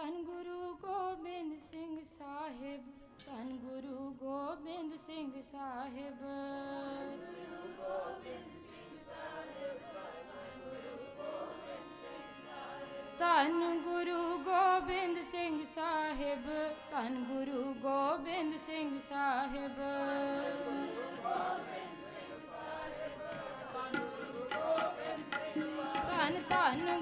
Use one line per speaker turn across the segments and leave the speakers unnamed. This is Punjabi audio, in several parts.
ਧੰਨ ਗੁਰੂ ਗੋਬਿੰਦ ਸਿੰਘ ਸਾਹਿਬ, ਧੰਨ ਗੁਰੂ ਗੋਬਿੰਦ ਸਿੰਘ ਸਾਹਿਬ। ਧੰਨ ਗੁਰੂ ਗੋਬਿੰਦ ਸਿੰਘ ਸਾਹਿਬ, ਧੰਨ ਗੁਰੂ ਗੋਬਿੰਦ ਸਿੰਘ ਸਾਹਿਬ। ਧੰਨ ਧੰਨ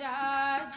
राज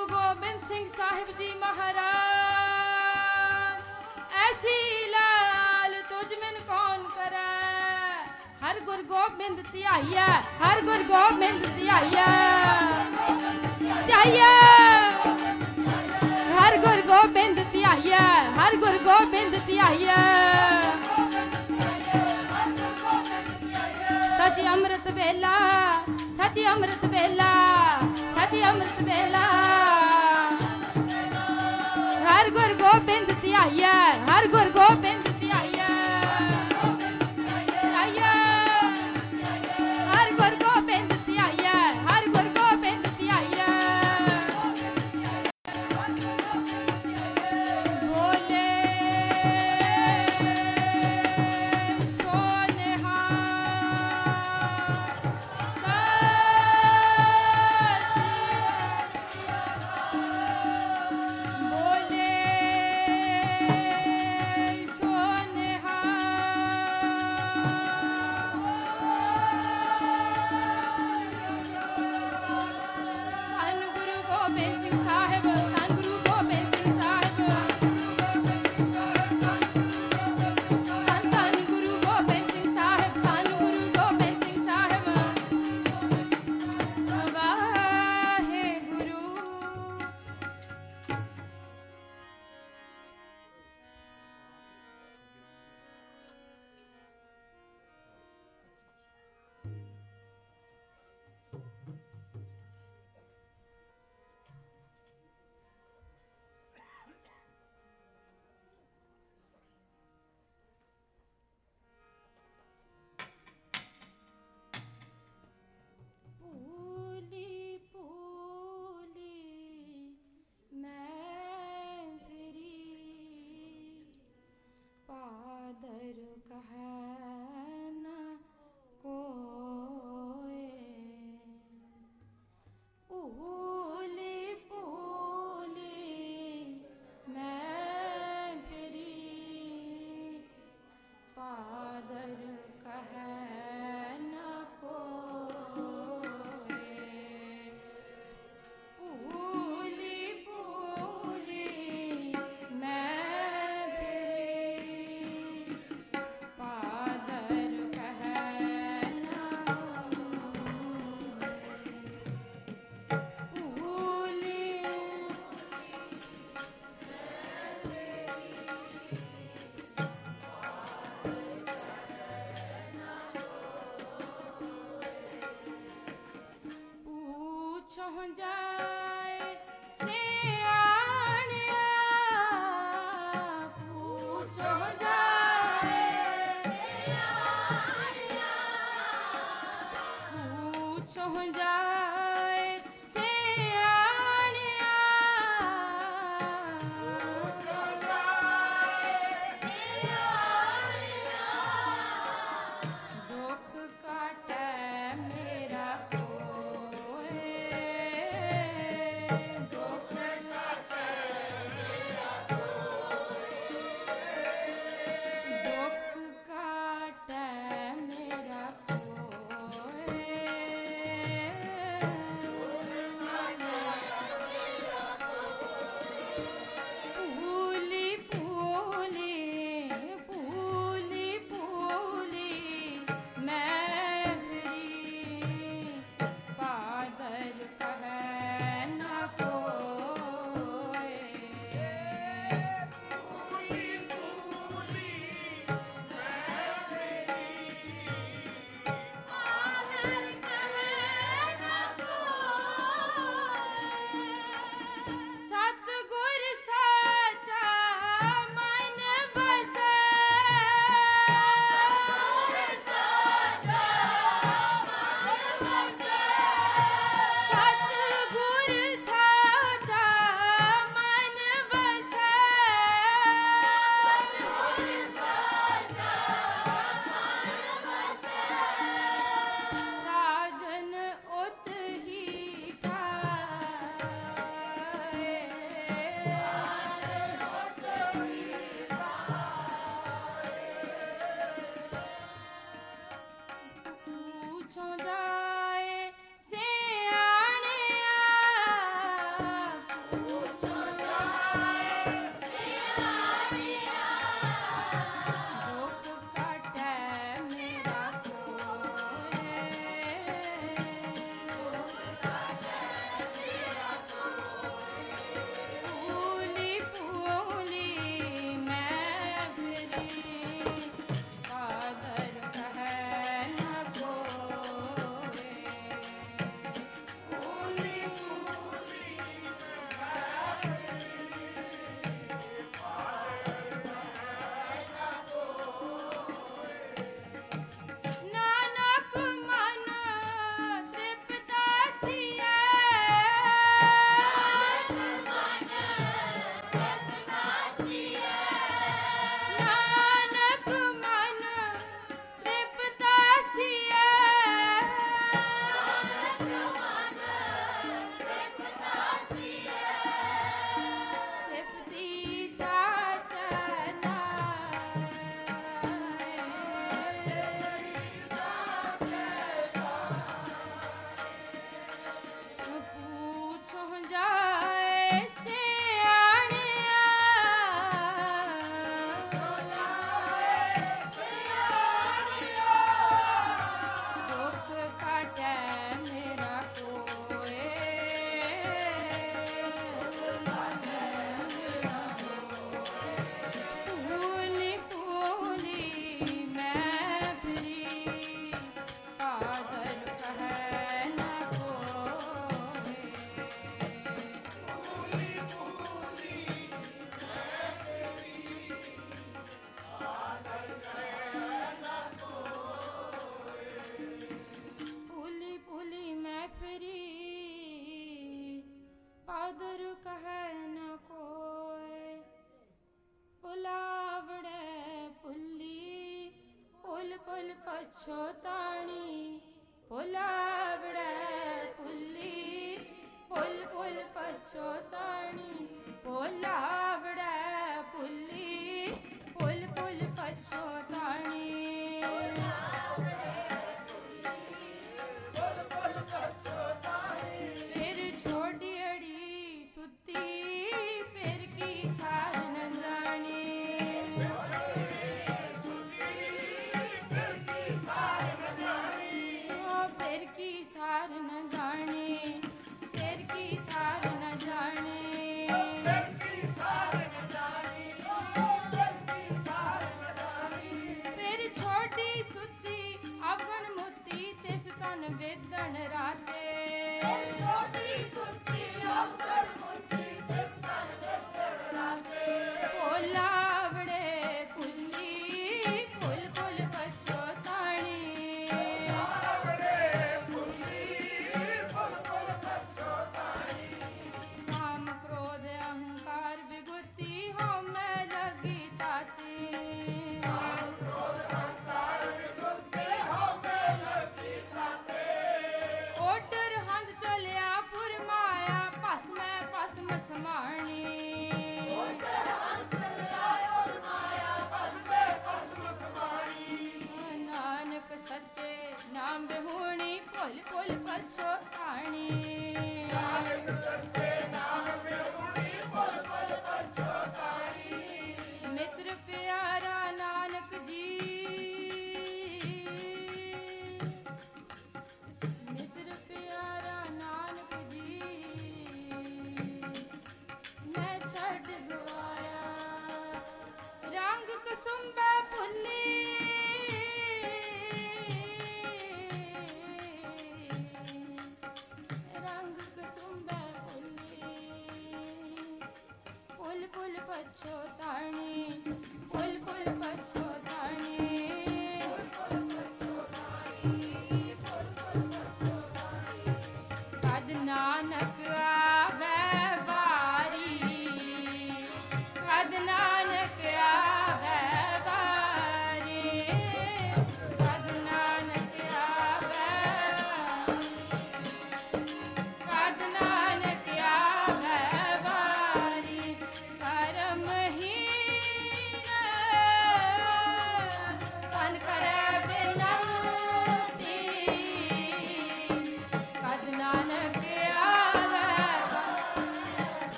ਗੁਰੂ ਗੋਬਿੰਦ ਸਿੰਘ ਸਾਹਿਬ ਜੀ ਮਹਾਰਾਜ। ਐਸੀ ਲਾਲ ਤੁਝ ਮਨ ਕੌਣ ਕਰੈ? ਹਰ ਗੁਰ ਗੋਬਿੰਦ ਧਿਆਈਐ, ਹਰ ਗੁਰ ਗੋਬਿੰਦ ਧਿਆਈਐ। ਧਿਆਈਐ! ਹਰ ਗੁਰ ਗੋਬਿੰਦ ਧਿਆਈਐ, ਹਰ ਗੁਰ ਗੋਬਿੰਦ ਧਿਆਈਐ। ਸੱਚ ਅੰਮ੍ਰਿਤ ਵੇਲਾ ਸਤਿ ਅੰਮ੍ਰਿਤ ਵੇਲਾ ਸਤਿ ਅੰਮ੍ਰਿਤ ਵੇਲਾ। ਹਰ ਗੁਰ ਗੋਬਿੰਦ ਧਿਆਈਐ ਹਰ ਗੁਰ ਗੋਬਿੰਦ ਗੁਰ ਕਹੈ ਨ ਕੋਏ ਪੁਲਾਵੜੈ ਪੁੱਲੀ ਪੁਲ ਪੁਲ ਪਛੋਤਾਣੀ ਪੁਲਾਵੜੈ ਪੁੱਲੀ ਪੁਲ ਪੁਲ ਪਛੋਤਾਣੀ ਪੁਲਾ